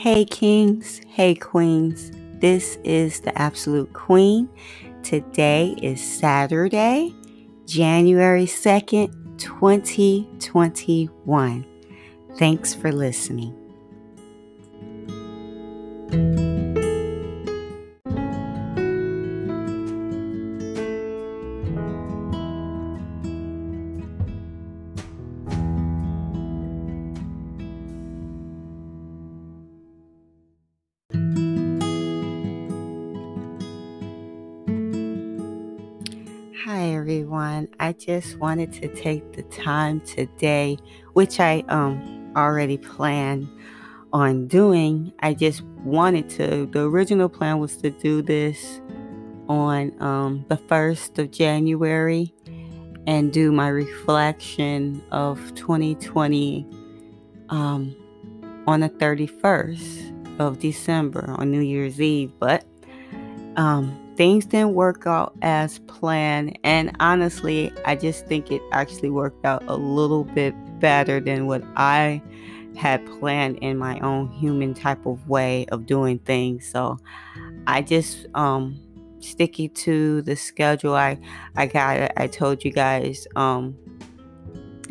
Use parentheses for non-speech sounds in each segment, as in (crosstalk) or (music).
Hey, kings. Hey, queens. This is the Absolute Queen. Today is Saturday, January 2nd, 2021. Thanks for listening. Just wanted to take the time today, which I um already planned on doing. I just wanted to the original plan was to do this on um the 1st of January and do my reflection of 2020 um on the 31st of December on New Year's Eve, but um things didn't work out as planned. And honestly, I just think it actually worked out a little bit better than what I had planned in my own human type of way of doing things. So I just um sticky to the schedule I I got I told you guys um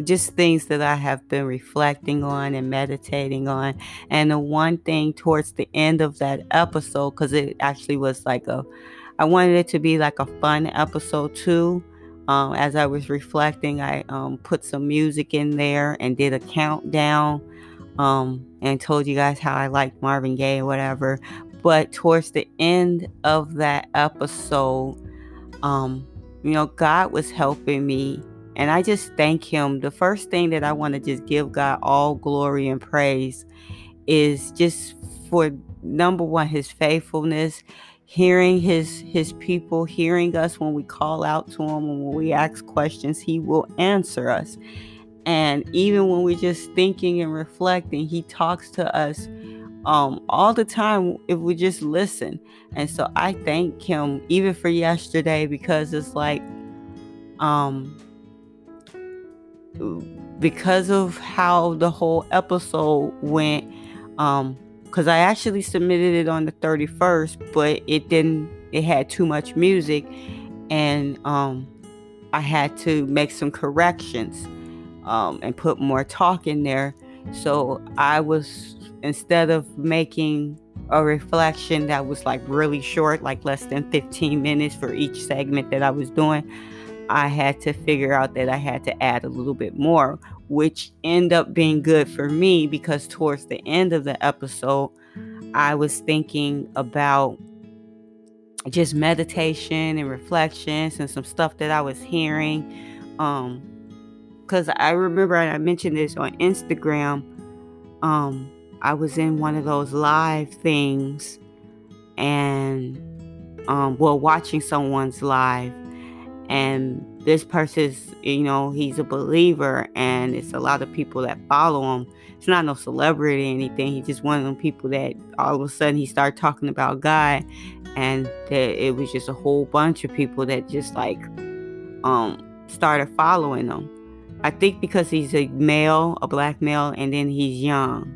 just things that I have been reflecting on and meditating on. And the one thing towards the end of that episode, because it actually was like a I wanted it to be like a fun episode too. Um, as I was reflecting, I um, put some music in there and did a countdown um, and told you guys how I like Marvin Gaye or whatever. But towards the end of that episode, um, you know, God was helping me. And I just thank Him. The first thing that I want to just give God all glory and praise is just for number one, His faithfulness hearing his his people hearing us when we call out to him and when we ask questions he will answer us. And even when we're just thinking and reflecting he talks to us um, all the time if we just listen. And so i thank him even for yesterday because it's like um because of how the whole episode went um because I actually submitted it on the 31st, but it didn't, it had too much music and um, I had to make some corrections um, and put more talk in there. So I was, instead of making a reflection that was like really short, like less than 15 minutes for each segment that I was doing, I had to figure out that I had to add a little bit more, which end up being good for me because towards the end of the episode, I was thinking about just meditation and reflections and some stuff that I was hearing. Um, because I remember I mentioned this on Instagram. Um, I was in one of those live things and um, well, watching someone's live and this person's you know he's a believer and it's a lot of people that follow him. It's not no celebrity or anything. He's just one of them people that all of a sudden he started talking about god and that it was just a whole bunch of people that just like um started following him. I think because he's a male a black male and then he's young.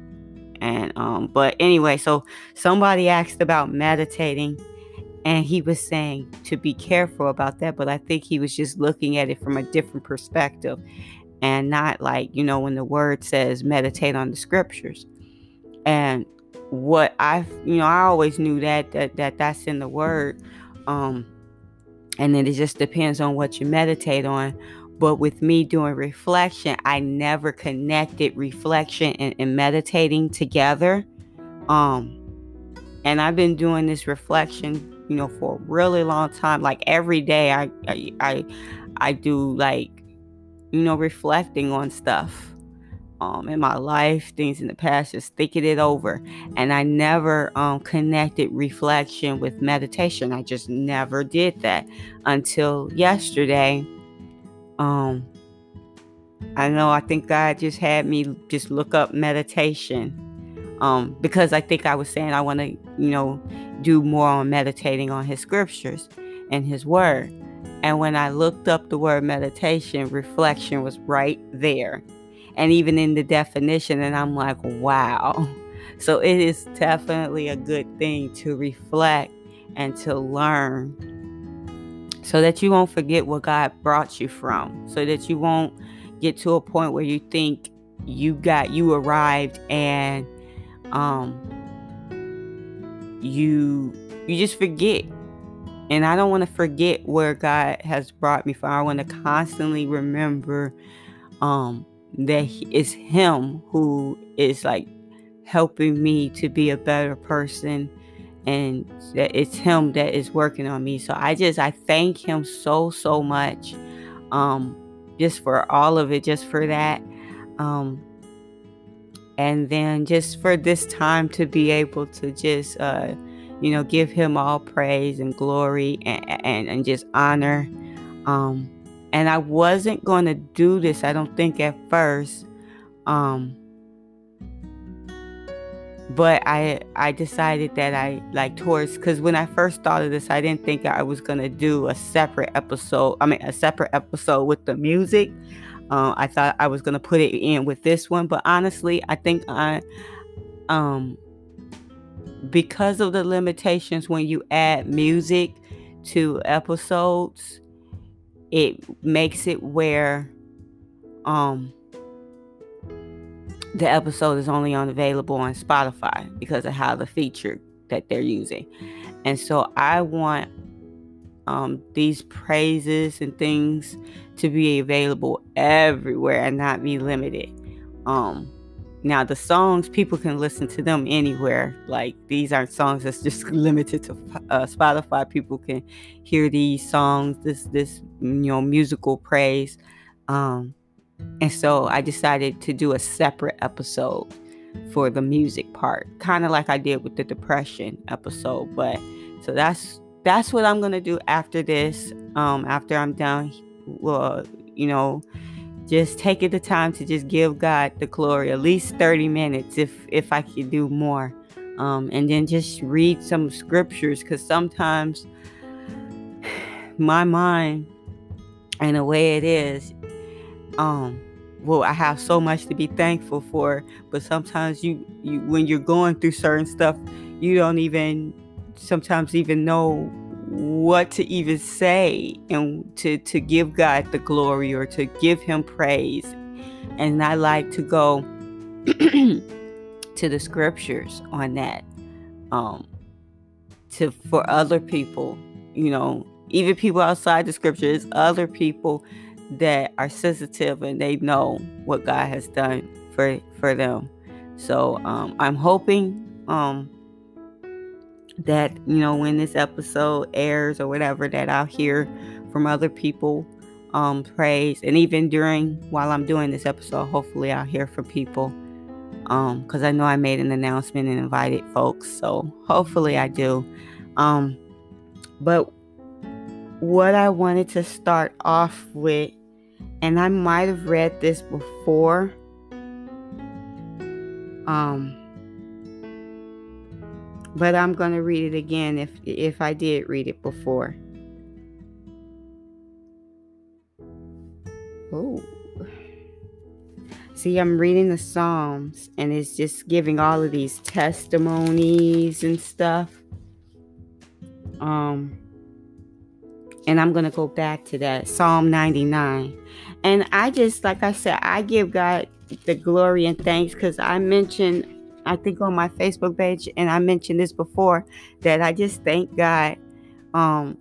And um but anyway so somebody asked about meditating and he was saying to be careful about that, but I think he was just looking at it from a different perspective and not like, you know, when the word says meditate on the scriptures. And what I, you know, I always knew that that, that that's in the word. Um, and then it just depends on what you meditate on. But with me doing reflection, I never connected reflection and, and meditating together. Um, and I've been doing this reflection you know, for a really long time. Like every day I I I, do like, you know, reflecting on stuff. Um, in my life, things in the past, just thinking it over. And I never um, connected reflection with meditation. I just never did that until yesterday. Um, I know I think God just had me just look up meditation um, because I think I was saying I want to, you know, do more on meditating on his scriptures and his word. And when I looked up the word meditation, reflection was right there. And even in the definition, and I'm like, wow. (laughs) So it is definitely a good thing to reflect and to learn so that you won't forget what God brought you from, so that you won't get to a point where you think you got you arrived and um you you just forget. And I don't want to forget where God has brought me from. I want to constantly remember um, that it's Him who is like helping me to be a better person and that it's him that is working on me. So i just i thank him so so much um just for all of it just for that. Um and then just for this time to be able to just uh you know, give him all praise and glory and, and, and just honor. Um, and I wasn't going to do this, I don't think at first. Um, but I I decided that I like towards because when I first started this, I didn't think I was gonna do a separate episode. I mean, a separate episode with the music. Uh, I thought I was gonna put it in with this one, but honestly, I think I um because of the limitations when you add music to episodes, it makes it where um the episode is only on available on Spotify because of how the feature that they're using. And so I want um, these praises and things to be available everywhere and not be limited. Um, now, the songs, people can listen to them anywhere. Like, these aren't songs that's just (laughs) limited to uh, Spotify. People can hear these songs, this, this, you know, musical praise. Um, and so I decided to do a separate episode for the music part, kind of like I did with the depression episode. But so that's that's what I'm gonna do after this. Um, after I'm done, well, you know, just taking the time to just give God the glory, at least 30 minutes if if I could do more. Um, and then just read some scriptures because sometimes (sighs) my mind and the way it is, um, well, I have so much to be thankful for, but sometimes you, you when you're going through certain stuff, you don't even sometimes even know what to even say and to, to give God the glory or to give him praise. And I like to go (clears throat) to the scriptures on that. Um to for other people, you know, even people outside the scriptures, other people that are sensitive and they know what God has done for for them. So um, I'm hoping um, that you know when this episode airs or whatever that I'll hear from other people um praise. And even during while I'm doing this episode hopefully I'll hear from people um because I know I made an announcement and invited folks so hopefully I do. Um but what I wanted to start off with and I might have read this before um but I'm going to read it again if if I did read it before. Oh. See, I'm reading the Psalms and it's just giving all of these testimonies and stuff. Um and I'm going to go back to that Psalm 99. And I just like I said, I give God the glory and thanks cuz I mentioned I think on my Facebook page, and I mentioned this before, that I just thank God um,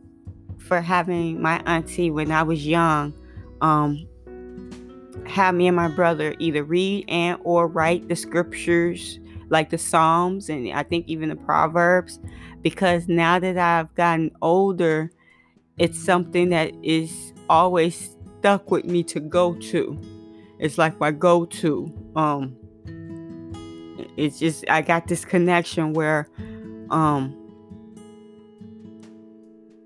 for having my auntie when I was young um, have me and my brother either read and or write the scriptures like the Psalms and I think even the Proverbs because now that I've gotten older, it's something that is always stuck with me to go to. It's like my go to. Um, it's just I got this connection where um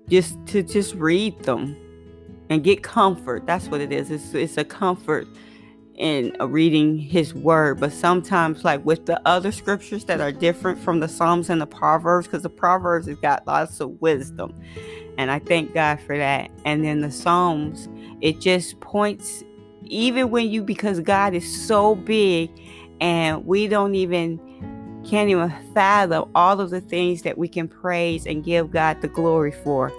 just to just read them and get comfort. That's what it is. It's it's a comfort in reading his word. But sometimes like with the other scriptures that are different from the Psalms and the Proverbs, because the Proverbs has got lots of wisdom. And I thank God for that. And then the Psalms, it just points even when you because God is so big and we don't even can't even fathom all of the things that we can praise and give God the glory for.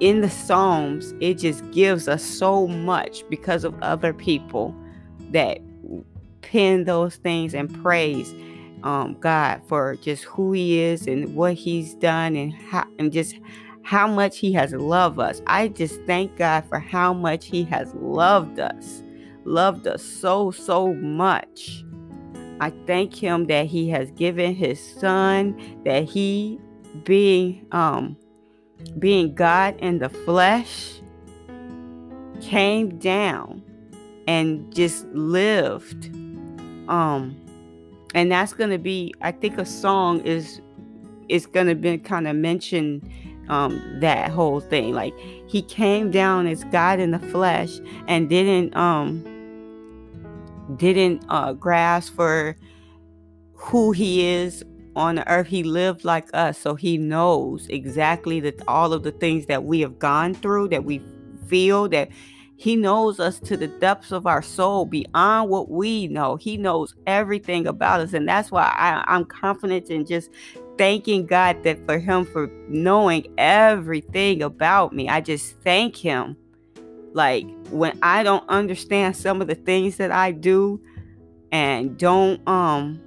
In the Psalms, it just gives us so much because of other people that pen those things and praise um, God for just who He is and what He's done and how and just how much He has loved us. I just thank God for how much He has loved us, loved us so so much. I thank Him that He has given His Son, that He being um being God in the flesh came down and just lived um and that's to be i think a song is is to be kind of mention um that whole thing like he came down as god in the flesh and didn't um didn't uh grasp for who he is on the earth he lived like us so he knows exactly that all of the things that we have gone through that we feel that he knows us to the depths of our soul beyond what we know. He knows everything about us. And that's why I, I'm confident in just thanking God that for him for knowing everything about me. I just thank him. Like when I don't understand some of the things that I do and don't um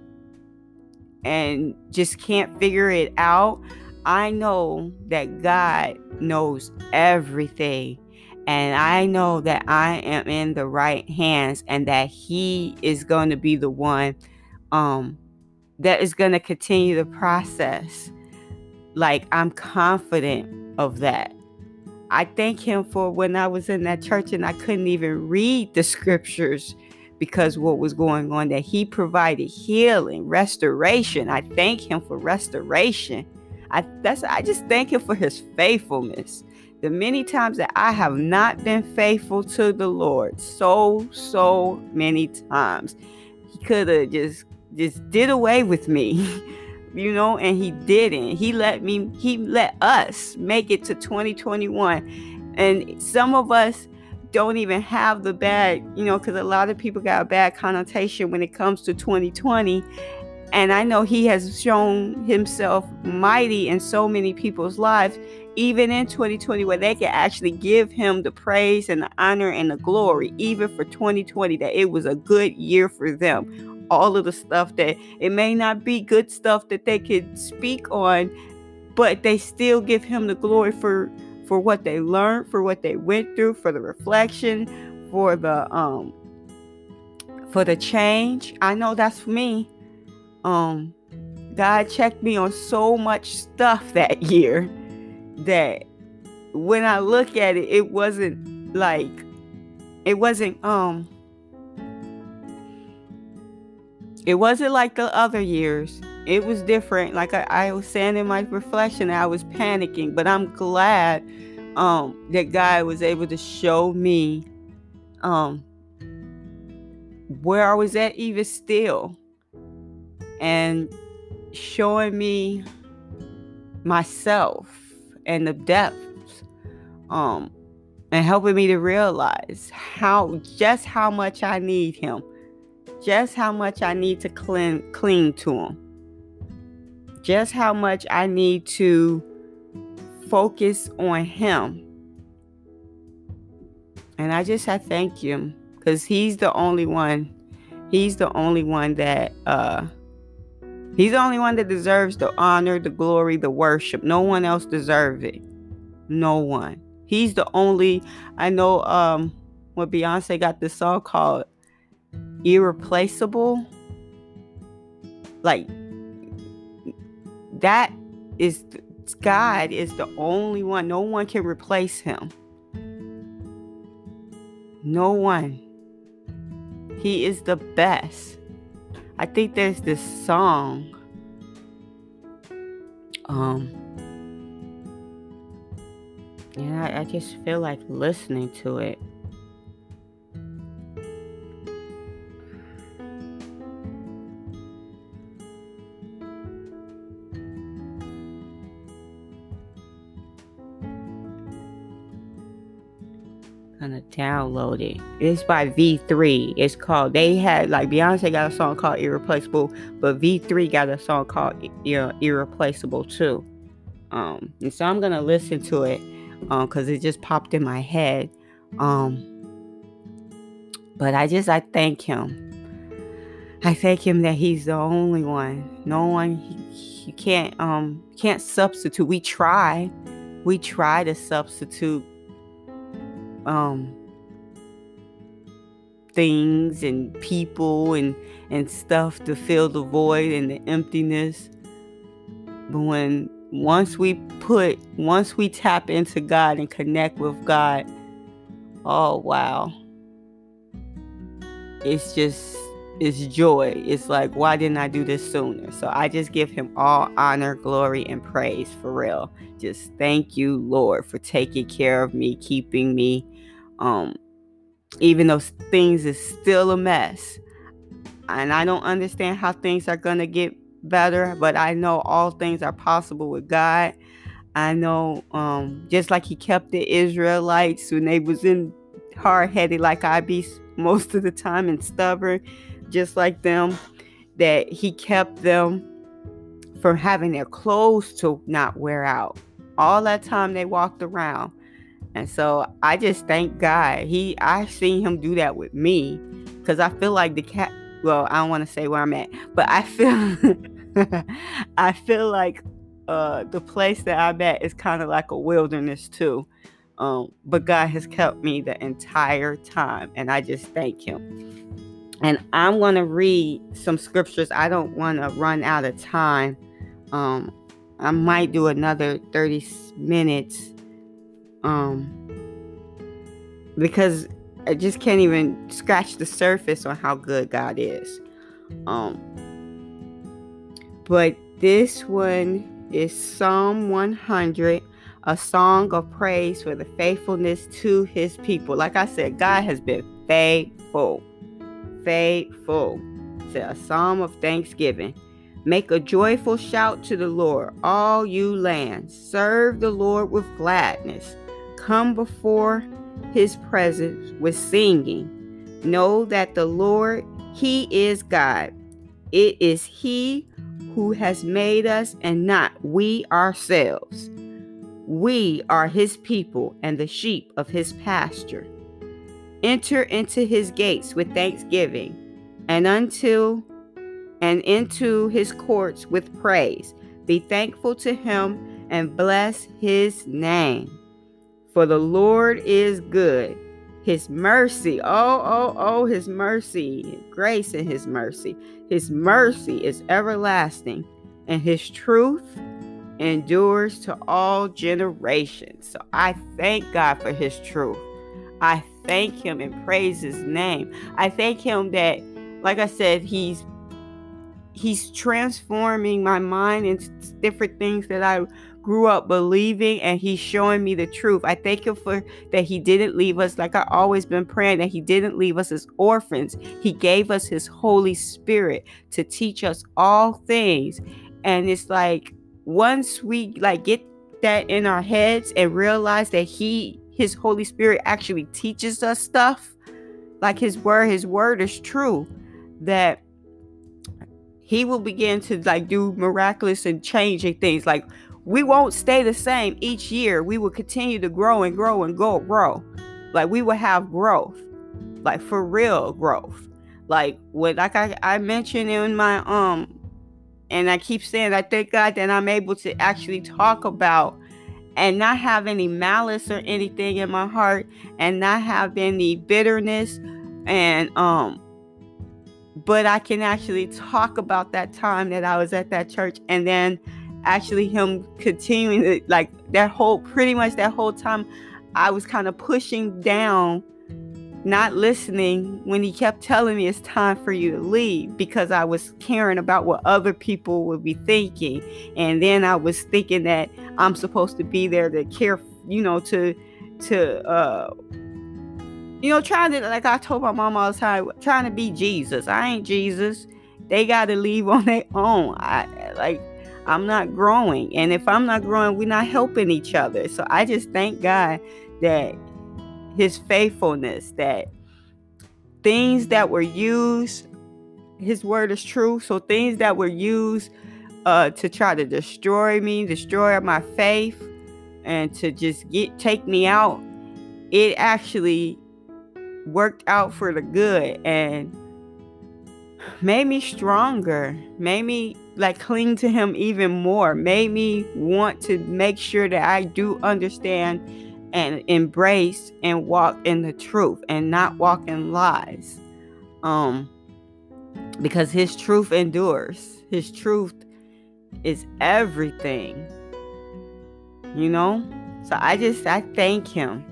and just can't figure it out, I know that God knows everything and I know that I am in the right hands and that He is going to be the one um, that is going to continue the process. Like, I'm confident of that. I thank Him for when I was in that church and I couldn't even read the scriptures because what was going on, that He provided healing, restoration. I thank Him for restoration. I that's I just thank him for his faithfulness the many times that I have not been faithful to the Lord, so so many times. He could have just just did away with me. (laughs) you know, and he didn't. He let me he let us make it to 2021. And some of us don't even have the bad, you know, cuz a lot of people got a bad connotation when it comes to 2020 and I know he has shown himself mighty in so many people's lives, even in 2020, where they can actually give him the praise and the honor and the glory, even for 2020, that it was a good year for them. All of the stuff that it may not be good stuff that they could speak on, but they still give him the glory for for what they learned, for what they went through, for the reflection, for the um for the change. I know that's for me um God checked me on so much stuff (laughs) that year that when I look at it, it wasn't like it wasn't um it wasn't like the other years. It was different. Like I, I was saying in my reflection, I was panicking, but I'm glad um that God was able to show me um where I was at even still and showing me myself and the depths um and helping me to realize how just how much I need him just how much I need to cling cling to him just how much I need to focus on him and I just I thank him because he's the only one he's the only one that uh He's the only one that deserves the honor, the glory, the worship. No one else deserves it. No one. He's the only I know um what Beyonce got this song called Irreplaceable. Like that is God is the only one. No one can replace him. No one. He is the best. I think there's this song. Um, and I, I just feel like listening to it. Gonna download it. It's by V3. It's called. They had like Beyonce got a song called Irreplaceable, but V3 got a song called Irreplaceable too. Um, and so I'm gonna listen to it, um, cause it just popped in my head. Um, but I just I thank him. I thank him that he's the only one. No one he can't um can't substitute. We try. We try to substitute um things and people and and stuff to fill the void and the emptiness. But when once we put once we tap into God and connect with God, oh wow. It's just it's joy. It's like, why didn't I do this sooner? So I just give him all honor, glory, and praise for real. Just thank you, Lord, for taking care of me, keeping me. Um, even though things is still a mess. And I don't understand how things are gonna get better, but I know all things are possible with God. I know um, just like he kept the Israelites when they was in hard headed like I be most of the time and stubborn just like them, that he kept them from having their clothes to not wear out. All that time they walked around. And so I just thank God. He I've seen him do that with me because I feel like the cat well, I don't want to say where I'm at, but I feel (laughs) I feel like uh, the place that I'm at is kind of like a wilderness too. Um, but God has kept me the entire time, and I just thank Him. And I'm going to read some scriptures. I don't want to run out of time. Um, I might do another 30 minutes um, because I just can't even scratch the surface on how good God is. Um, but this one is Psalm 100, a song of praise for the faithfulness to his people. Like I said, God has been faithful faithful. It's a psalm of thanksgiving. Make a joyful shout to the Lord, all you lands. Serve the Lord with gladness. Come before his presence with singing. Know that the Lord, he is God. It is he who has made us and not we ourselves. We are his people and the sheep of his pasture. Enter into his gates with thanksgiving, and until and into his courts with praise. Be thankful to him and bless his name. For the Lord is good. His mercy, oh, oh, oh, his mercy, grace and his mercy. His mercy is everlasting, and his truth endures to all generations. So I thank God for his truth. I thank him and praise his name. I thank him that, like I said, he's he's transforming my mind into different things that I grew up believing and he's showing me the truth. I thank him for that he didn't leave us like I always been praying that he didn't leave us as orphans. He gave us his Holy Spirit to teach us all things. And it's like once we like get that in our heads and realize that he his Holy Spirit actually teaches us stuff, like his word, his word is true, that he will begin to like do miraculous and changing things. Like we won't stay the same each year. We will continue to grow and grow and go grow. Like we will have growth, like for real growth. Like what like I, I mentioned in my um and I keep saying I thank God that I'm able to actually talk about and not have any malice or anything in my heart and not have any bitterness and um but I can actually talk about that time that I was at that church and then actually him continuing to, like that whole pretty much that whole time I was kind of pushing down not listening when he kept telling me it's time for you to leave because I was caring about what other people would be thinking. And then I was thinking that I'm supposed to be there to care, you know, to, to, uh, you know, trying to, like I told my mom all the time, trying to be Jesus. I ain't Jesus. They got to leave (laughs) on their own. I like, I'm not growing. And if I'm not growing, we're not helping each other. So I just thank God that his faithfulness that things that were used his word is true so things that were used uh, to try to destroy me destroy my faith and to just get take me out it actually worked out for the good and made me stronger made me like cling to him even more made me want to make sure that i do understand and embrace and walk in the truth and not walk in lies. Um because his truth endures. His truth is everything. You know? So I just I thank him.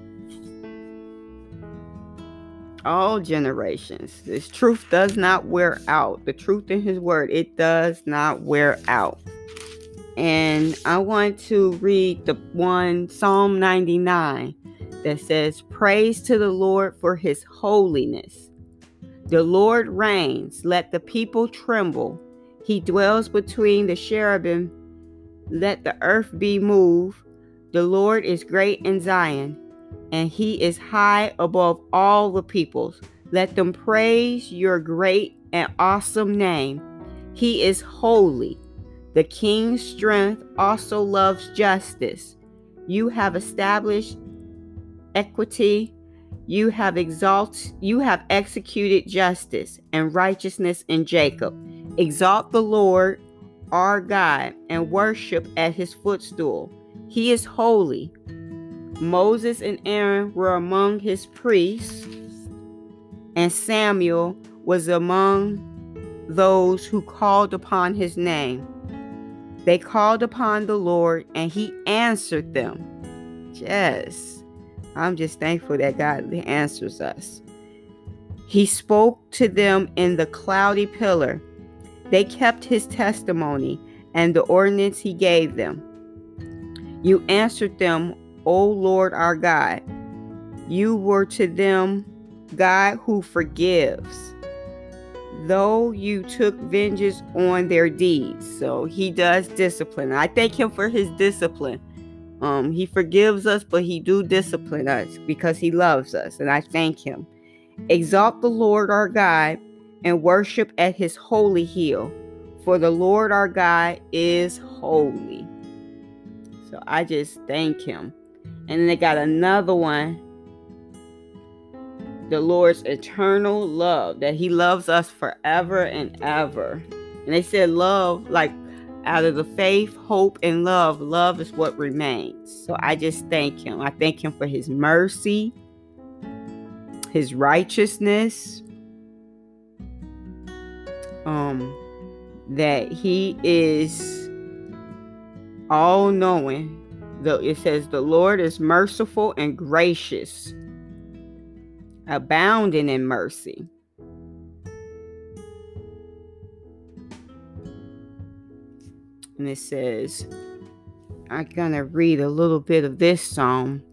All generations. This truth does not wear out. The truth in his word, it does not wear out. And I want to read the one, Psalm 99, that says, Praise to the Lord for his holiness. The Lord reigns, let the people tremble. He dwells between the cherubim, let the earth be moved. The Lord is great in Zion, and he is high above all the peoples. Let them praise your great and awesome name. He is holy. The king's strength also loves justice. You have established equity. You have exalted, you have executed justice and righteousness in Jacob. Exalt the Lord our God and worship at his footstool. He is holy. Moses and Aaron were among his priests, and Samuel was among those who called upon his name. They called upon the Lord and he answered them. Yes, I'm just thankful that God answers us. He spoke to them in the cloudy pillar. They kept his testimony and the ordinance he gave them. You answered them, O Lord our God. You were to them God who forgives though you took vengeance on their deeds. So he does discipline. I thank him for his discipline. Um, he forgives us, but he do discipline us because he loves us, and I thank him. Exalt the Lord our God and worship at his holy hill, for the Lord our God is holy. So I just thank him. And they got another one the Lord's eternal love, that He loves us forever and ever. And they said, love, like out of the faith, hope, and love, love is what remains. So I just thank Him. I thank Him for His mercy, His righteousness, um, that He is all knowing. It says, The Lord is merciful and gracious abounding in mercy. And it says, I'm to read a little bit of this psalm.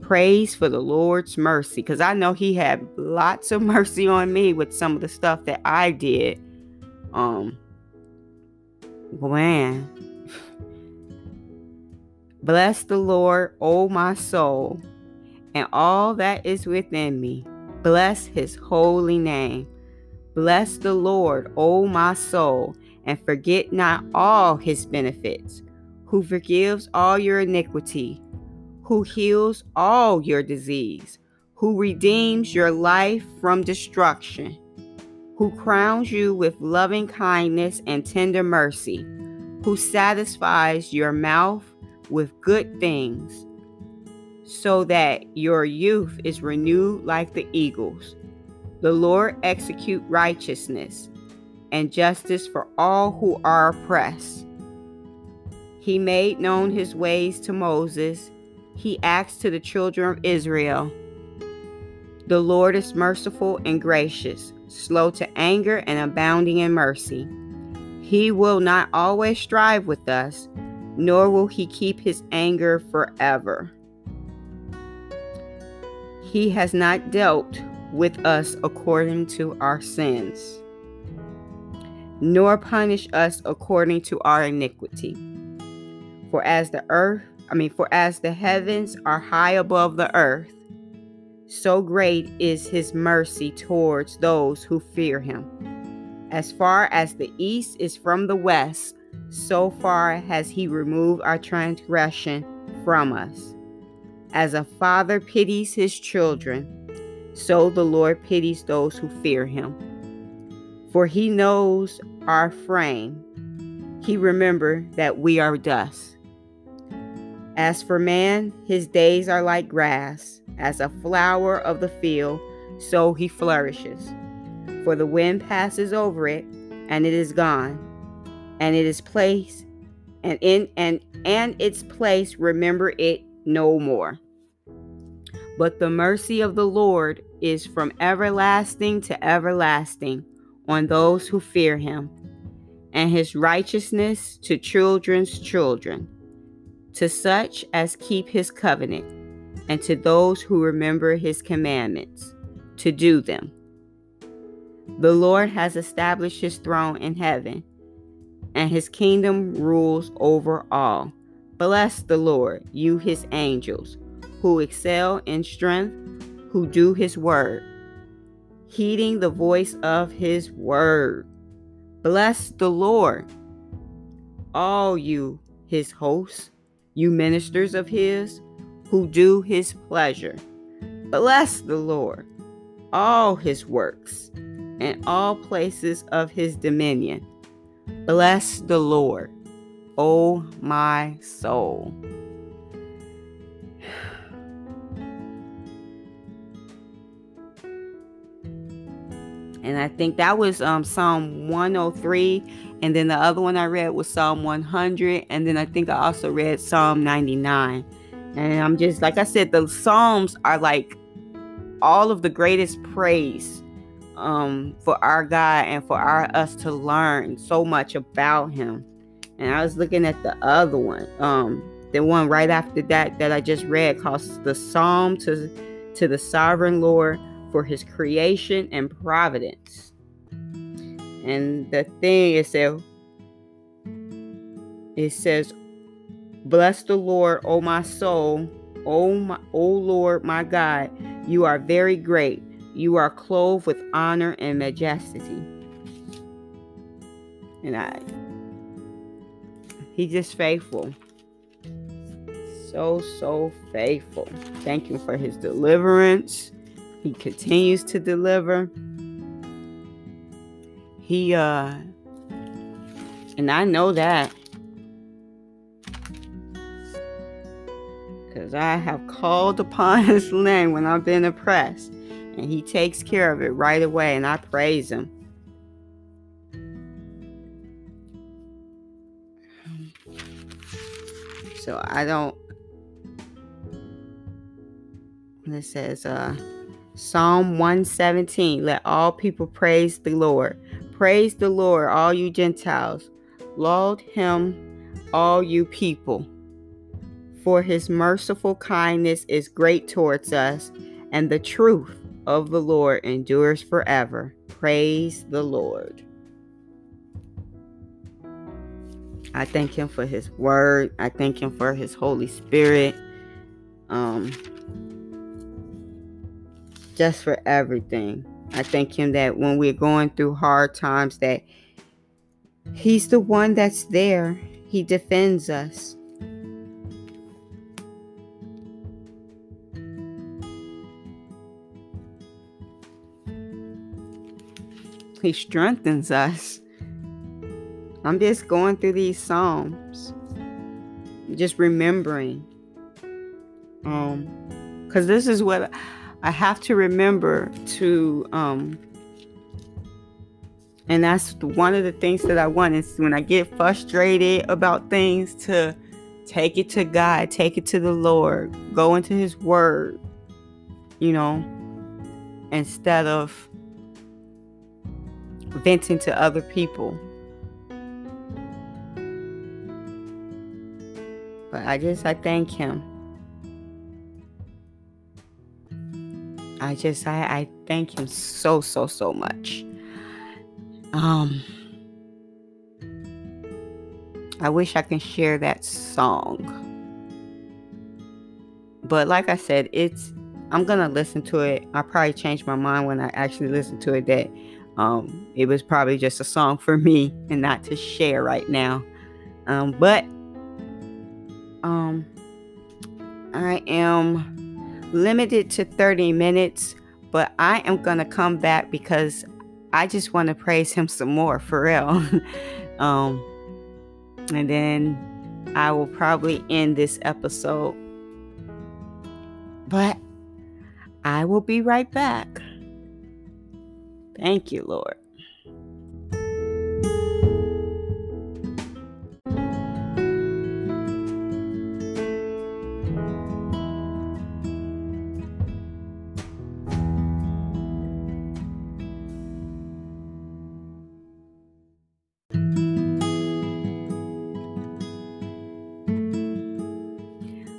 Praise for the Lord's mercy. Because I know He had lots of (laughs) mercy on me with some of the stuff that I did. Um, man. Bless the Lord, O my soul and all that is within me. Bless his holy name. Bless the Lord, O my soul, and forget not all his benefits, who forgives all your iniquity, who heals all your disease, who redeems your life from destruction, who crowns you with loving kindness and tender mercy, who satisfies your mouth with good things so that your youth is renewed like the eagles. The Lord execute righteousness and justice for all who are oppressed. He made known his ways to Moses. He acts to the children of Israel. The Lord is merciful and gracious, slow to anger and abounding in mercy. He will not always strive with us, nor will he keep his anger forever. He has not dealt with us according to our sins, nor punished us according to our iniquity. For as the earth, I mean, for as the heavens are high above the earth, So great is his mercy towards those who fear him. As far as the east is from the west, so far has he removed our transgression from us. As a father pities his children, so the Lord pities those who fear him. For he knows our frame, he remembered that we are dust. As for man, his days are like grass, as a flower of the field, so he flourishes. For the wind passes over it, and it is gone, and it is placed, and in and and its place remember it no more. But the mercy of the Lord is from everlasting to everlasting on those who fear him, and his righteousness to children's children to such as keep his covenant, and to those who remember his commandments, to do them. The Lord has established his throne in heaven, and his kingdom rules over all. Bless the Lord, you his angels, who excel in strength, who do his word, heeding the voice of his word. Bless the Lord, all you his hosts you ministers of his who do his pleasure. Bless the Lord, all his works, and all places of his dominion. Bless the Lord, O my soul. And I think that was um, Psalm 103 and then the other one I read was Psalm 100. And then I think I also read Psalm 99. And I'm just, like I said, the Psalms are like all of the greatest praise um, for our God and for our us to learn so much about Him. And I was looking at the other one, um, the one right after that that I just read, called the Psalm to to the Sovereign Lord for His creation and providence. And the thing is that it says, Bless the Lord, O my soul, O my O Lord my God, you are very great. You are clothed with honor and majesty. And I He's just faithful. So, so faithful. Thank you for his deliverance. He continues to deliver he uh and I know that because I have called upon (laughs) his name when I've been oppressed, and he takes care of it right away, and I praise him. So I don't. This says, uh, Psalm 117 Let all people praise the Lord. Praise the Lord, all you Gentiles. Laud him, all you people. For his merciful kindness is great towards us, and the truth of the Lord endures forever. Praise the Lord. I thank him for his word. I thank him for his Holy Spirit. Um, just for everything. I thank him that when we're going through hard times that he's the one that's there. He defends us. He strengthens us. I'm just going through these psalms. Just remembering um cuz this is what I have to remember to um and that's one of the things that I want is when I get frustrated about things to take it to God, take it to the Lord, go into his word, you know, instead of venting to other people. But I just I thank him I just I, I thank him so so so much. Um I wish I can share that song. But like I said, it's I'm gonna listen to it. I probably changed my mind when I actually listened to it that um, it was probably just a song for me and not to share right now. Um, but um, I am limited to 30 minutes, but I am gonna come back because I just want to praise him some more for real. (laughs) um, and then I will probably end this episode. But I will be right back. Thank you, Lord.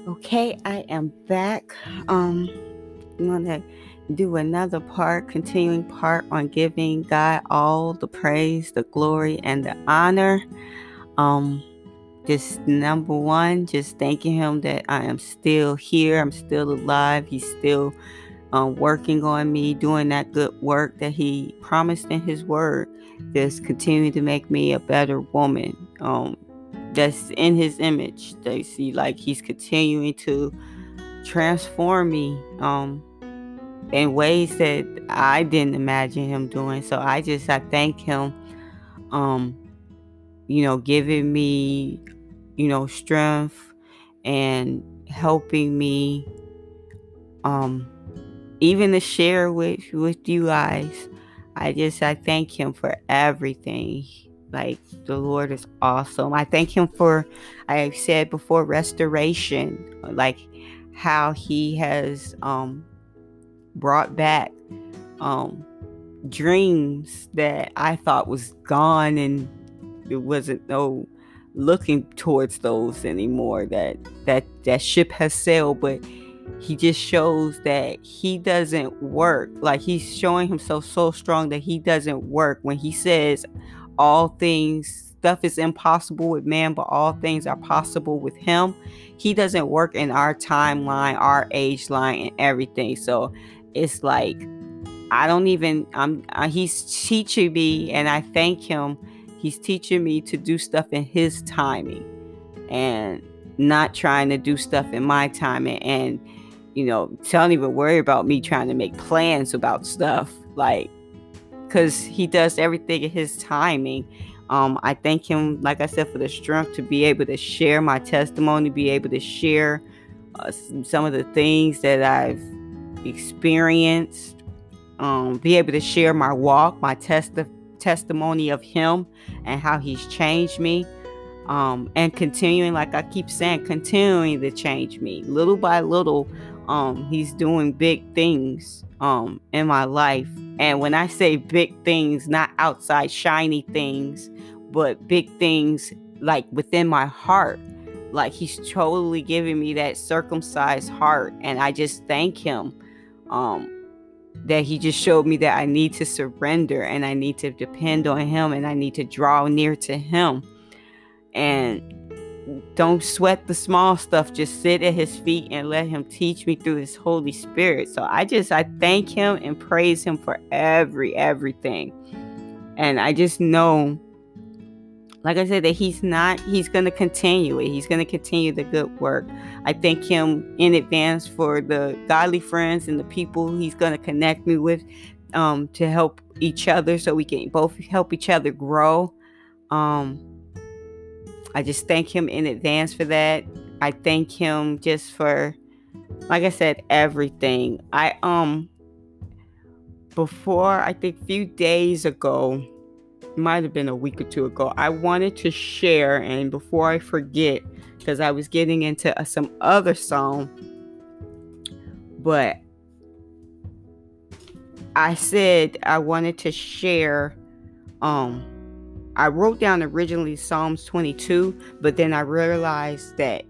Okay, I am back. Um, I'm gonna do another part, continuing part on giving God all the praise, the glory, and the honor. Um, just number one, just thanking Him that I am still here, I'm still alive. He's still um, working on me, doing that good work that He promised in His Word. Just continuing to make me a better woman. Um, that's in His image. They see like He's continuing to transform me. Um, in ways that I didn't imagine him doing. So I just I thank him um you know giving me you know strength and helping me um even to share with with you guys. I just I thank him for everything. Like the Lord is awesome. I thank him for I said before restoration, like how he has um brought back um, dreams that I thought was gone and it wasn't no looking towards those anymore that that that ship has sailed. But he just shows that he doesn't work. Like he's showing himself so strong that he doesn't work. When he says all things stuff is impossible with man but all things are possible with him he doesn't work in our timeline our age line and everything. So it's like I don't even I'm uh, he's teaching me and I thank him. He's teaching me to do stuff in his timing and not trying to do stuff in my timing and you know, don't even worry about me trying to make plans about stuff like cuz he does everything in his timing. Um, I thank him, like I said, for the strength to be able to share my testimony, be able to share uh, some of the things that I've experienced, um, be able to share my walk, my test testimony of Him and how He's changed me. Um, and continuing, like I keep saying, continuing to change me little by little. Um, he's doing big things um, in my life. And when I say big things, not outside shiny things, but big things like within my heart. Like he's totally giving me that circumcised heart. And I just thank him um, that he just showed me that I need to surrender and I need to depend on him and I need to draw near to him. And don't sweat the small stuff. Just sit at his feet and let him teach me through his Holy Spirit. So I just I thank him and praise him for every everything. And I just know like I said, that he's not, he's going to continue it. He's going to continue the good work. I thank him in advance for the godly friends and the people he's going to connect me with um, to help each other so we can both help each other grow. Um, I just thank him in advance for that. I thank him just for, like I said, everything. I, um, before, I think a few days ago, might have been a week or two ago. I wanted to share, and before I forget, because I was getting into uh, some other song, but I said I wanted to share. Um, I wrote down originally Psalms 22, but then I realized that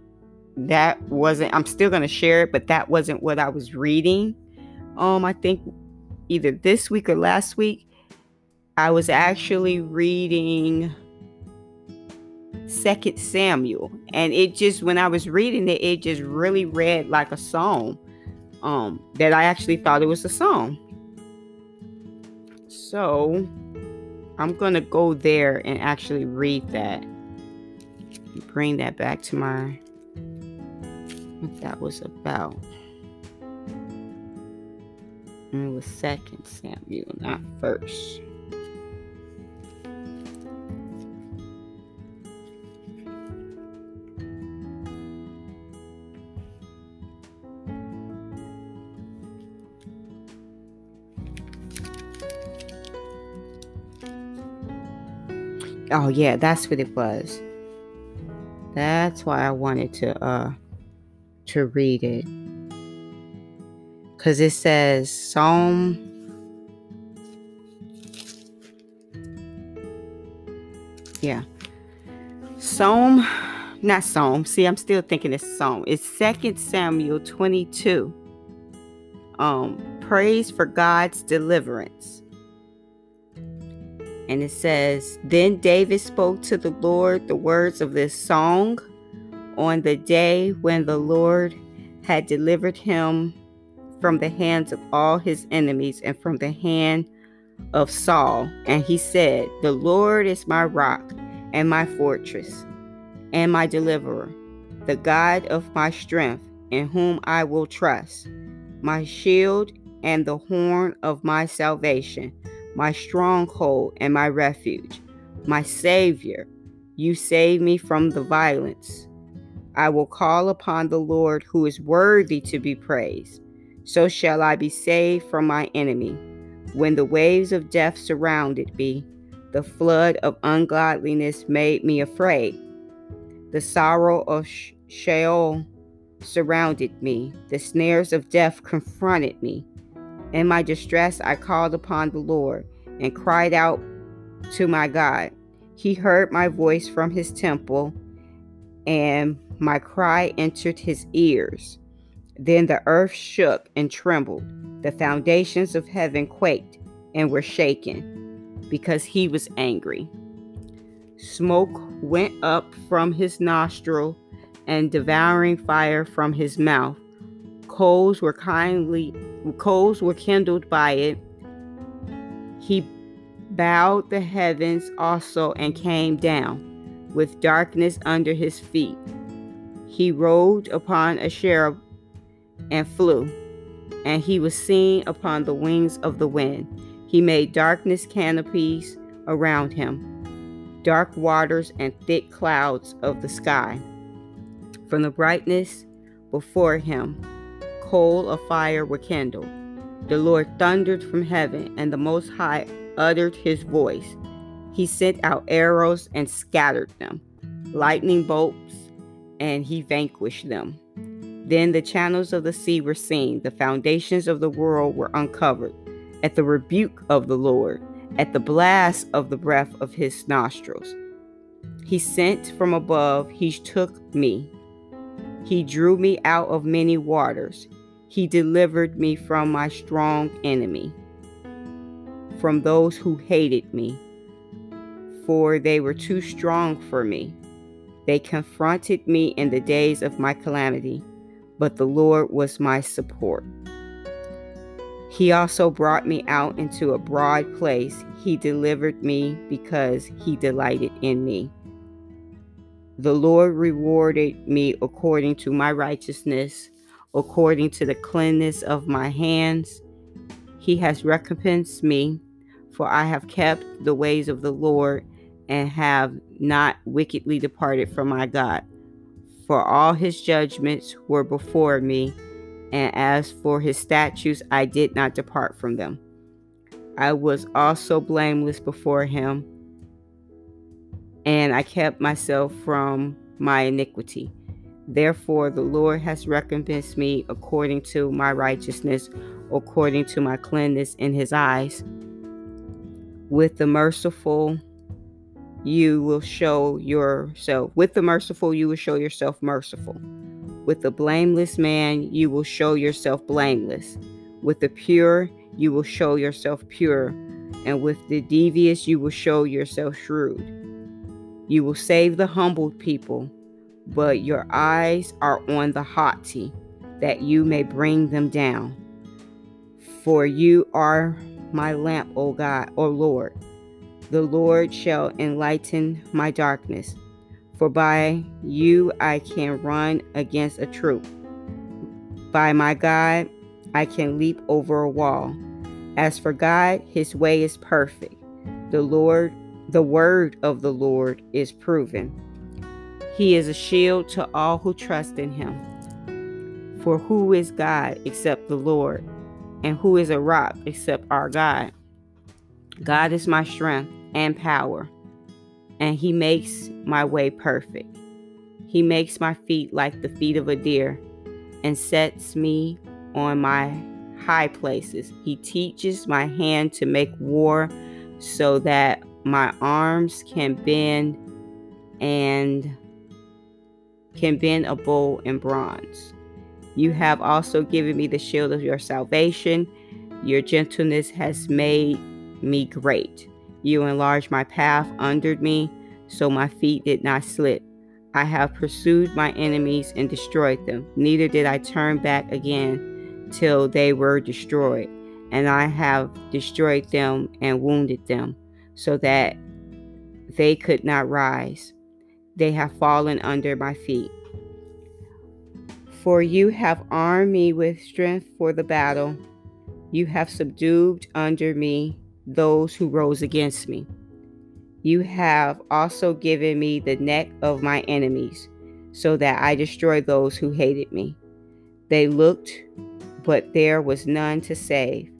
that wasn't. I'm still gonna share it, but that wasn't what I was reading. Um, I think either this week or last week I was actually reading Second Samuel, and it just when I was reading it, it just really read like a song. um, that I actually thought it was a song. So I'm gonna go there and actually read that. Bring that back to my what that was about. It was second Samuel, not first. Oh yeah, that's what it was. That's why I wanted to uh to read it. Cuz it says Psalm Yeah. Psalm not Psalm. See, I'm still thinking it's Psalm. It's Second Samuel 22. Um praise for God's deliverance. And it says, Then David spoke to the Lord the words of this song on the day when the Lord had delivered him from the hands of all his enemies and from the hand of Saul. And he said, The Lord is my rock and my fortress and my deliverer, the God of my strength, in whom I will trust, my shield and the horn of my salvation my stronghold and my refuge, my Savior. You save me from the violence. I will call upon the Lord who is worthy to be praised. So shall I be saved from my enemy. When the waves of death surrounded me, the flood of ungodliness made me afraid. The sorrow of Sheol surrounded me, the snares of death confronted me. In my distress, I called upon the Lord and cried out to my God. He heard my voice from his temple, and my cry entered his ears. Then the earth shook and trembled. The foundations of heaven quaked and were shaken because he was angry. Smoke went up from his nostril and devouring fire from his mouth. Coals were kindly coals were kindled by it. He bowed the heavens also and came down, with darkness under his feet. He rode upon a cherub and flew, and he was seen upon the wings of the wind. He made darkness canopies around him, dark waters and thick clouds of the sky. From the brightness before him, coal of fire were kindled. The Lord thundered from heaven, and the Most High uttered his voice. He sent out arrows and scattered them, lightning bolts, and he vanquished them. Then the channels of the sea were seen, the foundations of the world were uncovered. At the rebuke of the Lord, at the blast of the breath of his nostrils, he sent from above, he took me. He drew me out of many waters. He delivered me from my strong enemy, from those who hated me, for they were too strong for me. They confronted me in the days of my calamity, but the Lord was my support. He also brought me out into a broad place. He delivered me because he delighted in me. The Lord rewarded me according to my righteousness according to the cleanness of my hands. He has recompensed me, for I have kept the ways of the Lord and have not wickedly departed from my God. For all his judgments were before me, and as for his statutes, I did not depart from them. I was also blameless before him, and I kept myself from my iniquity. Therefore, the Lord has recompensed me according to my righteousness, according to my cleanness in his eyes. With the merciful, you will show yourself. With the merciful, you will show yourself merciful. With the blameless man, you will show yourself blameless. With the pure, you will show yourself pure. And with the devious, you will show yourself shrewd. You will save the humbled people but your eyes are on the haughty. that you may bring them down. For you are my lamp, O God, O Lord. The Lord shall enlighten my darkness. For by you I can run against a troop. By my God, I can leap over a wall. As for God, his way is perfect. The Lord, the word of the Lord is proven. He is a shield to all who trust in him. For who is God except the Lord? And who is a rock except our God? God is my strength and power, and he makes my way perfect. He makes my feet like the feet of a deer and sets me on my high places. He teaches my hand to make war so that my arms can bend and can bend a bow in bronze. You have also given me the shield of your salvation. Your gentleness has made me great. You enlarged my path under me, so my feet did not slip. I have pursued my enemies and destroyed them. Neither did I turn back again till they were destroyed. And I have destroyed them and wounded them, so that they could not rise they have fallen under my feet. For you have armed me with strength for the battle. You have subdued under me those who rose against me. You have also given me the neck of my enemies, so that I destroy those who hated me. They looked, but there was none to save,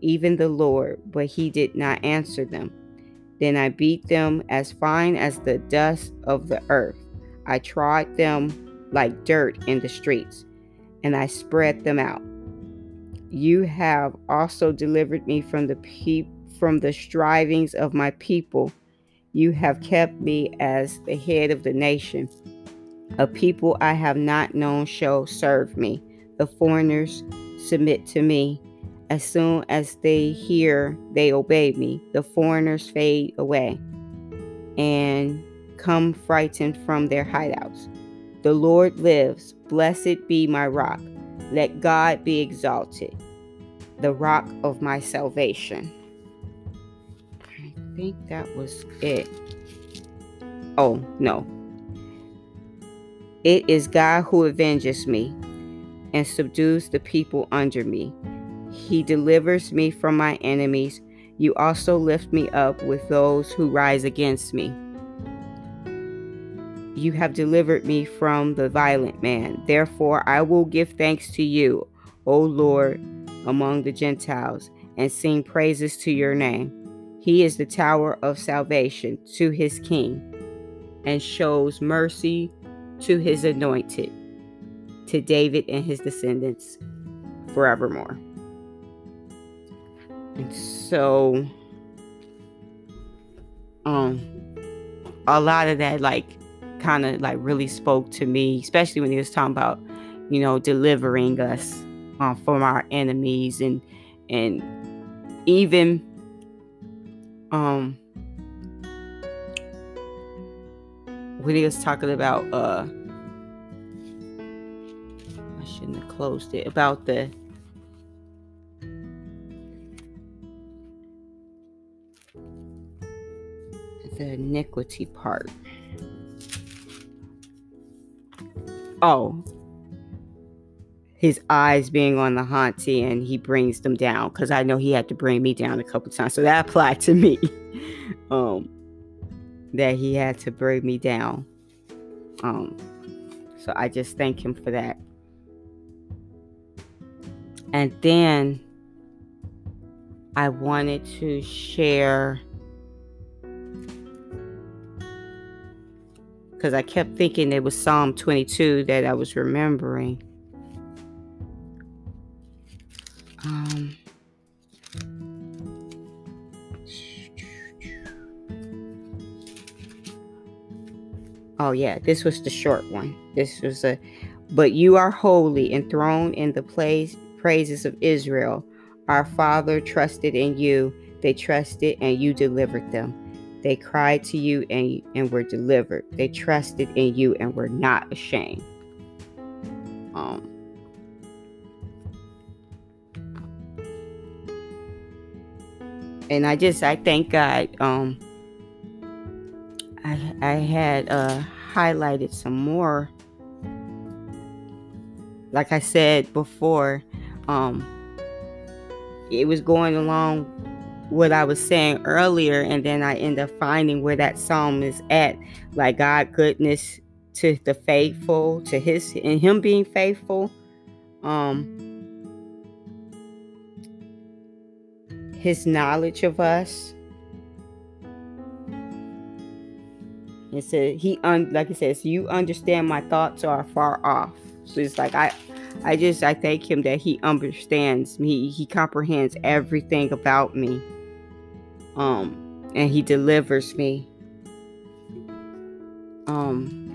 even the Lord, but he did not answer them. Then I beat them as fine as the dust of the earth. I trod them like dirt in the streets, and I spread them out. You have also delivered me from the from the strivings of my people. You have kept me as the head of the nation. A people I have not known shall serve me. The foreigners submit to me. As soon as they hear, they obey me. The foreigners fade away and come frightened from their hideouts. The Lord lives. Blessed be my rock. Let God be exalted, the rock of my salvation. I think that was it. Oh, no. It is God who avenges me and subdues the people under me. He delivers me from my enemies. You also lift me up with those who rise against me. You have delivered me from the violent man. Therefore, I will give thanks to you, O Lord, among the Gentiles, and sing praises to your name. He is the tower of salvation to his king, and shows mercy to his anointed, to David and his descendants forevermore. And so um a lot of that like kind of like really spoke to me, especially when he was talking about, you know, delivering us um, from our enemies and and even um when he was talking about uh I shouldn't have closed it about the the iniquity part. Oh, his eyes being on the haunty and he brings them down because I know he had to bring me down a couple times. So that applied to me. (laughs) um, that he had to bring me down. Um, so I just thank him for that. And then I wanted to share because I kept thinking it was Psalm 22 that I was remembering. Um, oh, yeah, this was the short one. This was a, but you are holy, enthroned in the place, praises of Israel. Our Father trusted in you, they trusted, and you delivered them. They cried to you and, and were delivered. They trusted in you and were not ashamed. Um, and I just I thank God. Um, I I had uh, highlighted some more. Like I said before, um, it was going along what I was saying earlier, and then I end up finding where that psalm is at. Like God goodness to the faithful, to his and him being faithful. Um his knowledge of us. It said he un like it says, you understand my thoughts are far off. So it's like I I just I thank him that he understands me. He comprehends everything about me. Um and he delivers me. Um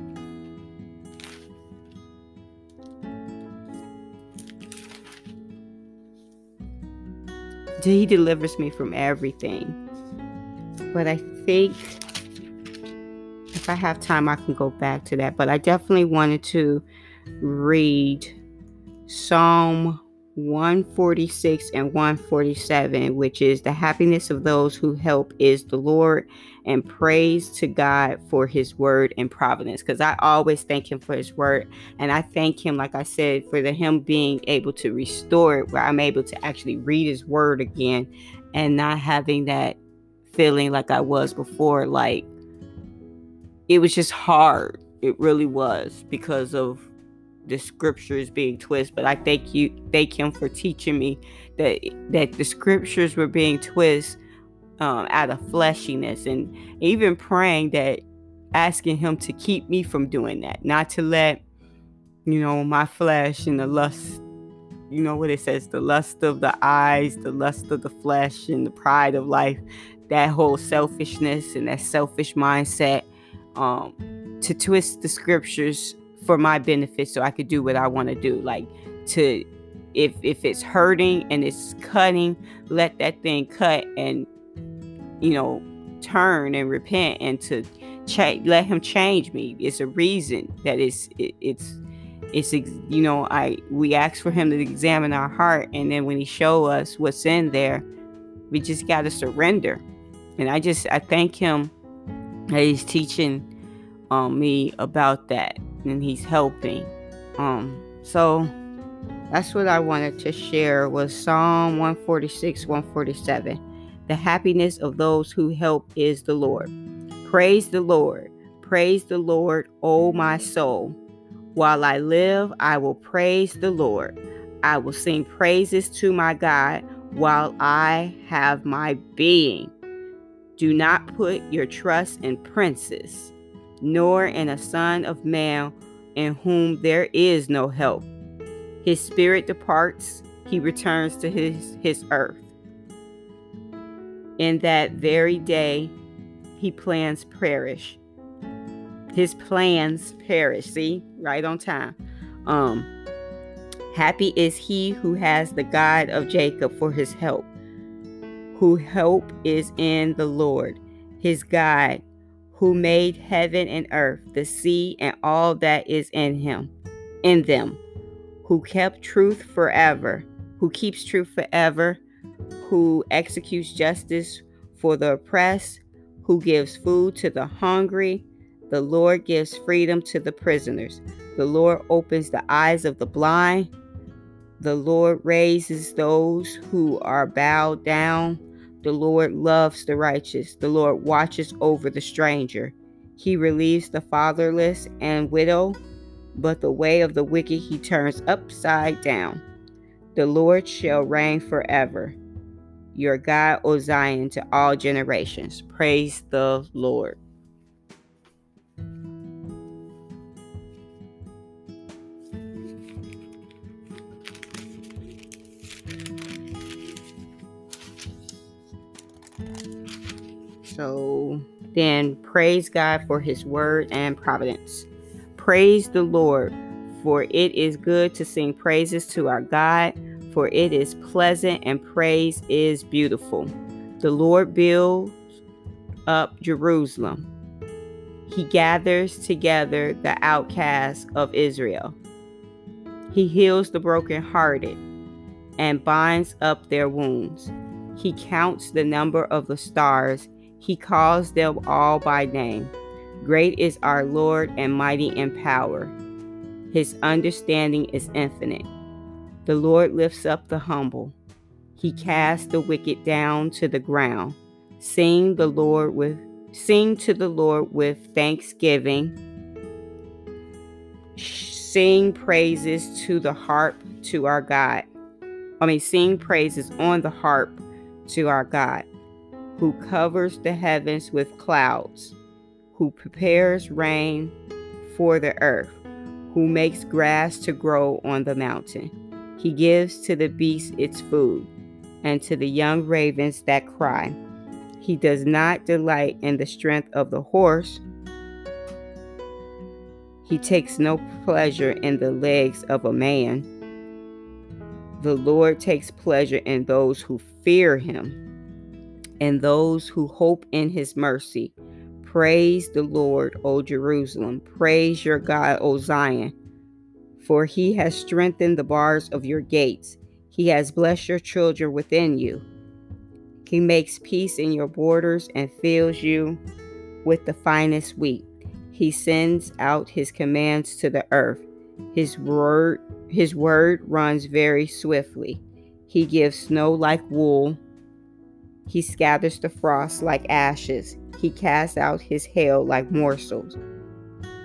he delivers me from everything. But I think if I have time, I can go back to that. But I definitely wanted to read Psalm 146 and 147, which is the happiness of those who help is the Lord, and praise to God for his word and providence. Because I always thank him for his word. And I thank him, like I said, for the him being able to restore it, where I'm able to actually read his word again and not having that feeling like I was before. Like it was just hard. It really was because of the scriptures being twisted. But I thank you, thank him for teaching me that that the scriptures were being twisted um, out of fleshiness, and even praying that, asking him to keep me from doing that, not to let you know my flesh and the lust. You know what it says: the lust of the eyes, the lust of the flesh, and the pride of life. That whole selfishness and that selfish mindset um, to twist the scriptures for my benefit so I could do what I want to do. Like to if if it's hurting and it's cutting, let that thing cut and you know turn and repent and to cha- let him change me. It's a reason that it's it, it's it's you know I we ask for him to examine our heart and then when he show us what's in there, we just got to surrender. And I just I thank him that he's teaching um, me about that and he's helping. Um, so that's what I wanted to share was Psalm 146, 147. The happiness of those who help is the Lord. Praise the Lord. Praise the Lord, O my soul. While I live, I will praise the Lord. I will sing praises to my God while I have my being. Do not put your trust in princes nor in a son of man in whom there is no help. His spirit departs, he returns to his, his earth. In that very day, he plans perish. His plans perish. See, right on time. Um, happy is he who has the God of Jacob for his help, who hope is in the Lord, his God who made heaven and earth, the sea, and all that is in him, in them, who kept truth forever, who keeps truth forever, who executes justice for the oppressed, who gives food to the hungry. The Lord gives freedom to the prisoners. The Lord opens the eyes of the blind. The Lord raises those who are bowed down. The Lord loves the righteous. The Lord watches over the stranger. He relieves the fatherless and widow, but the way of the wicked he turns upside down. The Lord shall reign forever. Your God, O Zion, to all generations. Praise the Lord. So then praise God for his word and providence. Praise the Lord, for it is good to sing praises to our God, for it is pleasant and praise is beautiful. The Lord builds up Jerusalem. He gathers together the outcasts of Israel. He heals the brokenhearted and binds up their wounds. He counts the number of the stars, He calls them all by name. Great is our Lord and mighty in power. His understanding is infinite. The Lord lifts up the humble. He casts the wicked down to the ground. Sing the Lord with sing to the Lord with thanksgiving. Sing praises to the harp to our God. I mean, sing praises on the harp to our God, who covers the heavens with clouds, who prepares rain for the earth, who makes grass to grow on the mountain. He gives to the beast its food, and to the young ravens that cry. He does not delight in the strength of the horse. He takes no pleasure in the legs of a man. The Lord takes pleasure in those who fear him and those who hope in his mercy. Praise the Lord, O Jerusalem. Praise your God, O Zion. For he has strengthened the bars of your gates. He has blessed your children within you. He makes peace in your borders and fills you with the finest wheat. He sends out his commands to the earth. His word his word runs very swiftly. He gives snow like wool. He scatters the frost like ashes. He casts out his hail like morsels.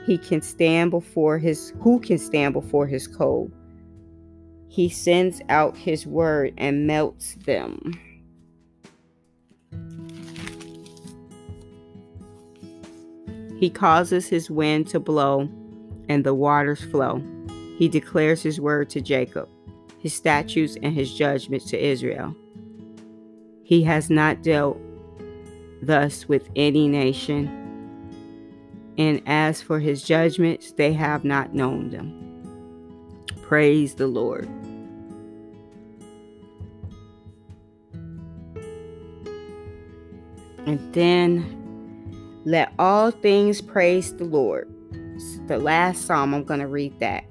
He can stand before his who can stand before his cold. He sends out his word and melts them. He causes his wind to blow and the waters flow. He declares his word to Jacob, his statutes and his judgments to Israel. He has not dealt thus with any nation, and as for his judgments, they have not known them. Praise the Lord. And then let all things praise the Lord. The last psalm, I'm going to read that.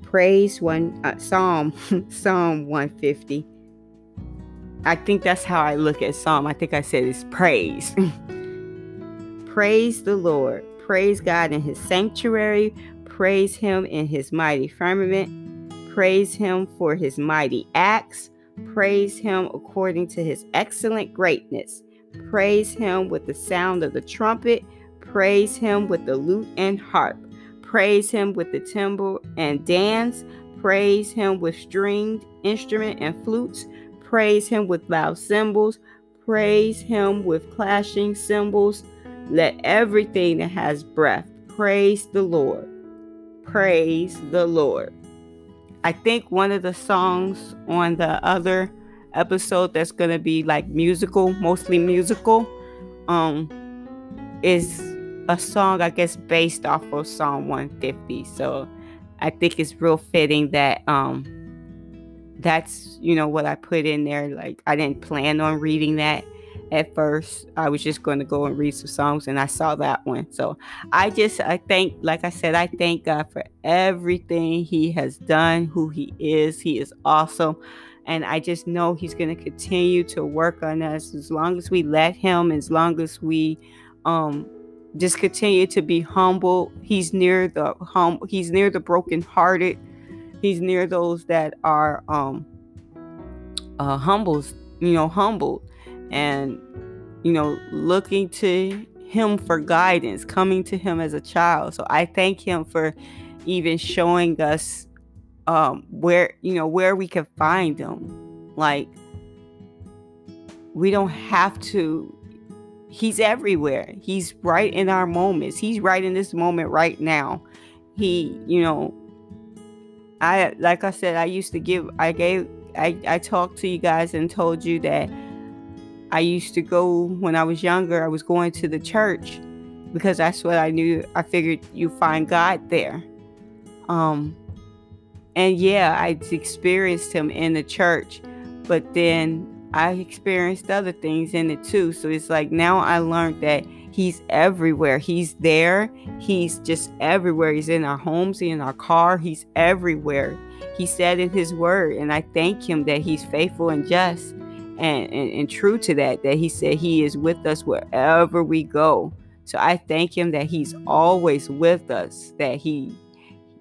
Praise one uh, Psalm (laughs) Psalm 150. I think that's how I look at Psalm. I think I said it's praise. (laughs) praise the Lord. Praise God in his sanctuary. Praise him in his mighty firmament. Praise him for his mighty acts. Praise him according to his excellent greatness. Praise him with the sound of the trumpet. Praise him with the lute and harp. Praise him with the timbrel and dance. Praise him with stringed instrument and flutes. Praise him with loud cymbals. Praise him with clashing cymbals. Let everything that has breath praise the Lord. Praise the Lord. I think one of the songs on the other episode that's gonna be like musical, mostly musical, um, is a song I guess based off of Psalm 150. So I think it's real fitting that um that's you know what I put in there. Like I didn't plan on reading that at first. I was just going to go and read some songs and I saw that one. So I just I thank like I said, I thank God for everything he has done, who he is. He is awesome. And I just know He's going to continue to work on us as long as we let Him, as long as we um, just continue to be humble. He's near the hum. He's near the brokenhearted. He's near those that are um, uh. You know, humbled, and you know, looking to Him for guidance, coming to Him as a child. So I thank Him for even showing us um where you know where we can find Him. like we don't have to he's everywhere he's right in our moments he's right in this moment right now he you know i like i said i used to give i gave i i talked to you guys and told you that i used to go when i was younger i was going to the church because that's what i knew i figured you find god there um and yeah, I experienced him in the church, but then I experienced other things in it too. So it's like now I learned that he's everywhere. He's there. He's just everywhere. He's in our homes, he's in our car. He's everywhere. He said in his word, and I thank him that he's faithful and just. and, and, and true to that, that he said he is with us wherever we go. So I thank him that he's always with us, that he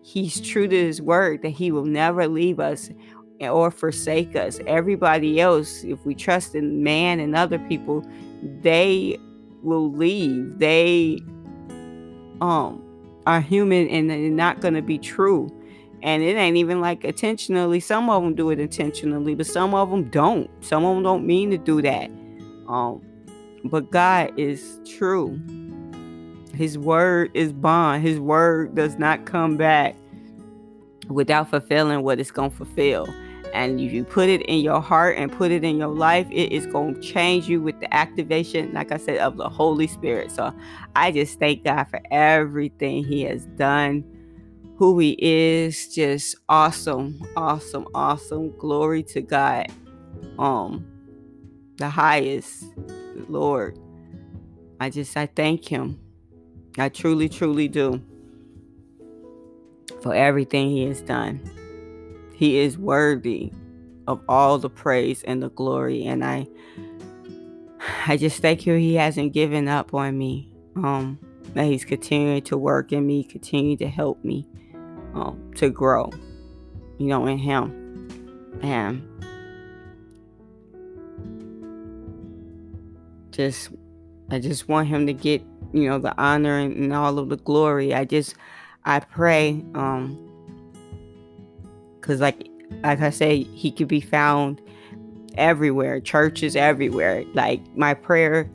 he's true to his word, that he will never leave us or forsake us. Everybody else, if we trust in man and other people, they will leave. They um are human and they're not gonna be true. And it ain't even like intentionally. Some of them do it intentionally, but some of them don't. Some of them don't mean to do that. Um, but God is true. His word is bond. His word does not come back without fulfilling what it's going to fulfill. And if you put it in your heart and put it in your life, it is going to change you with the activation, like I said, of the Holy Spirit. So I just thank God for everything He has done who he is just awesome awesome awesome. Glory to god um the highest lord. I just i thank him. I truly truly do for everything he has done he is worthy of all the praise and the glory and i i just thank you he hasn't given up on me um that he's continuing to work in me continue to help me um, to grow, you know, in Him. And just, I just want Him to get, you know, the honor and, and all of the glory. I just, I pray, um, because like, like I say, He could be found everywhere, churches everywhere. Like my prayer,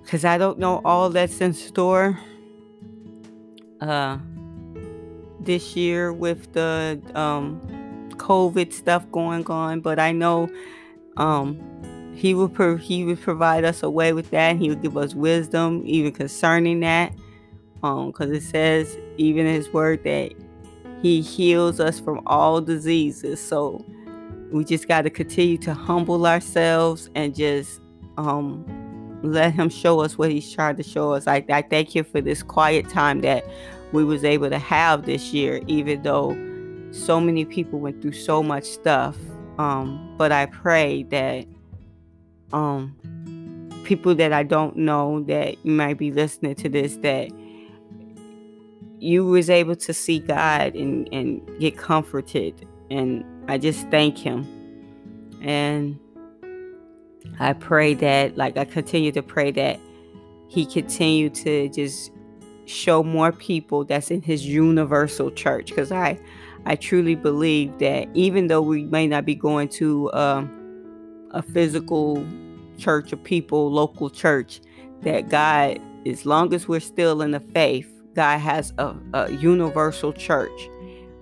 because I don't know all that's in store. Uh, this year with the um, COVID stuff going on, but I know um, he will pro- he would provide us a way with that. He would give us wisdom even concerning that, Um, because it says even His Word that He heals us from all diseases. So we just got to continue to humble ourselves and just um, let Him show us what He's trying to show us. I, I thank you for this quiet time that we was able to have this year, even though so many people went through so much stuff. Um, but I pray that um, people that I don't know that you might be listening to this that you was able to see God and, and get comforted. And I just thank him. And I pray that, like I continue to pray that he continue to just show more people that's in his universal church because i i truly believe that even though we may not be going to um, a physical church of people local church that god as long as we're still in the faith god has a, a universal church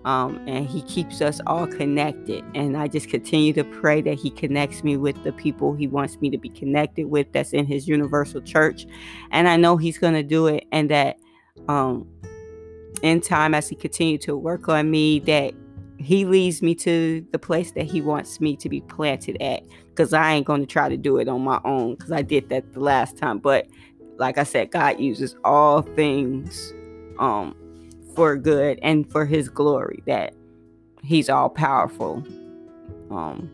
um, and he keeps us all connected. And i just continue to pray that he connects me with the people he wants me to be connected with that's in his universal church. And i know he's going to do it and that um, in time as he continues to work on me that he leads me to the place that he wants me to be planted at because i ain't going to try to do it on my own because i did that the last time. But like i said god uses all things um, for good and for his glory that he's all powerful. Um,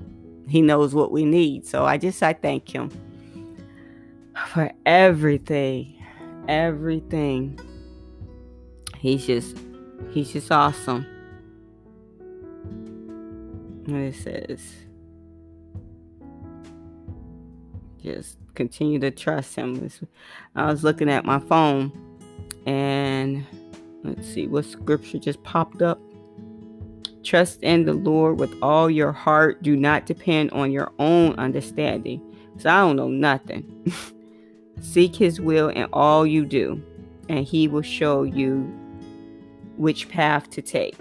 he knows what we need. So i just i thank him for everything everything. He's just he's just awesome. And it says. Just continue to trust him. I was looking at my phone and let's see what scripture just popped up. Trust in the Lord with all your heart. Do not depend on your own understanding. So I don't know nothing. (laughs) Seek his will in all you do, and he will show you which path to take.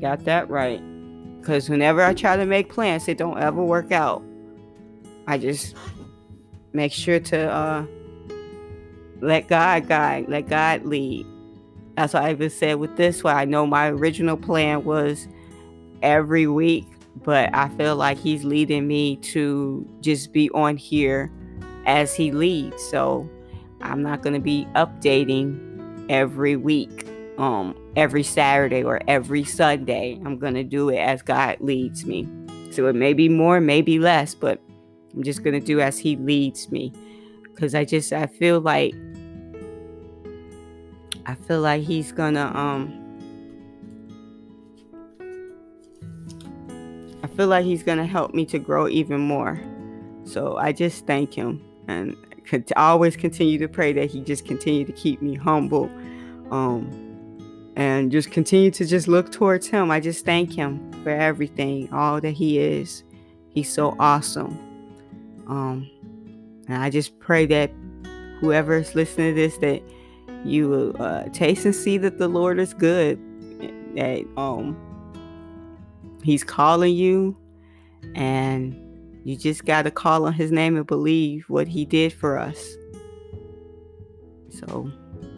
Got that right. Because whenever I try to make plans, it don't ever work out. I just make sure to uh, let God guide, let God lead. That's what I even said with this one. I know my original plan was every week, but I feel like He's leading me to just be on here as He leads. So I'm not going to be updating every week um every Saturday or every Sunday. I'm going to do it as God leads me. So it may be more, maybe less, but I'm just going to do as he leads me cuz I just I feel like I feel like he's to um I feel like he's to help me to grow even more. So I just thank him and could always continue to pray that he just continue to keep me humble um, and just continue to just look towards him. I just thank him for everything, all that he is. He's so awesome. Um, and I just pray that whoever is listening to this, that you will uh, taste and see that the Lord is good. That um, He's calling you, and you just got to call on His name and believe what He did for us. So,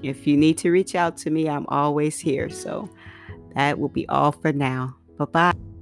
if you need to reach out to me, I'm always here. So, that will be all for now. Bye bye.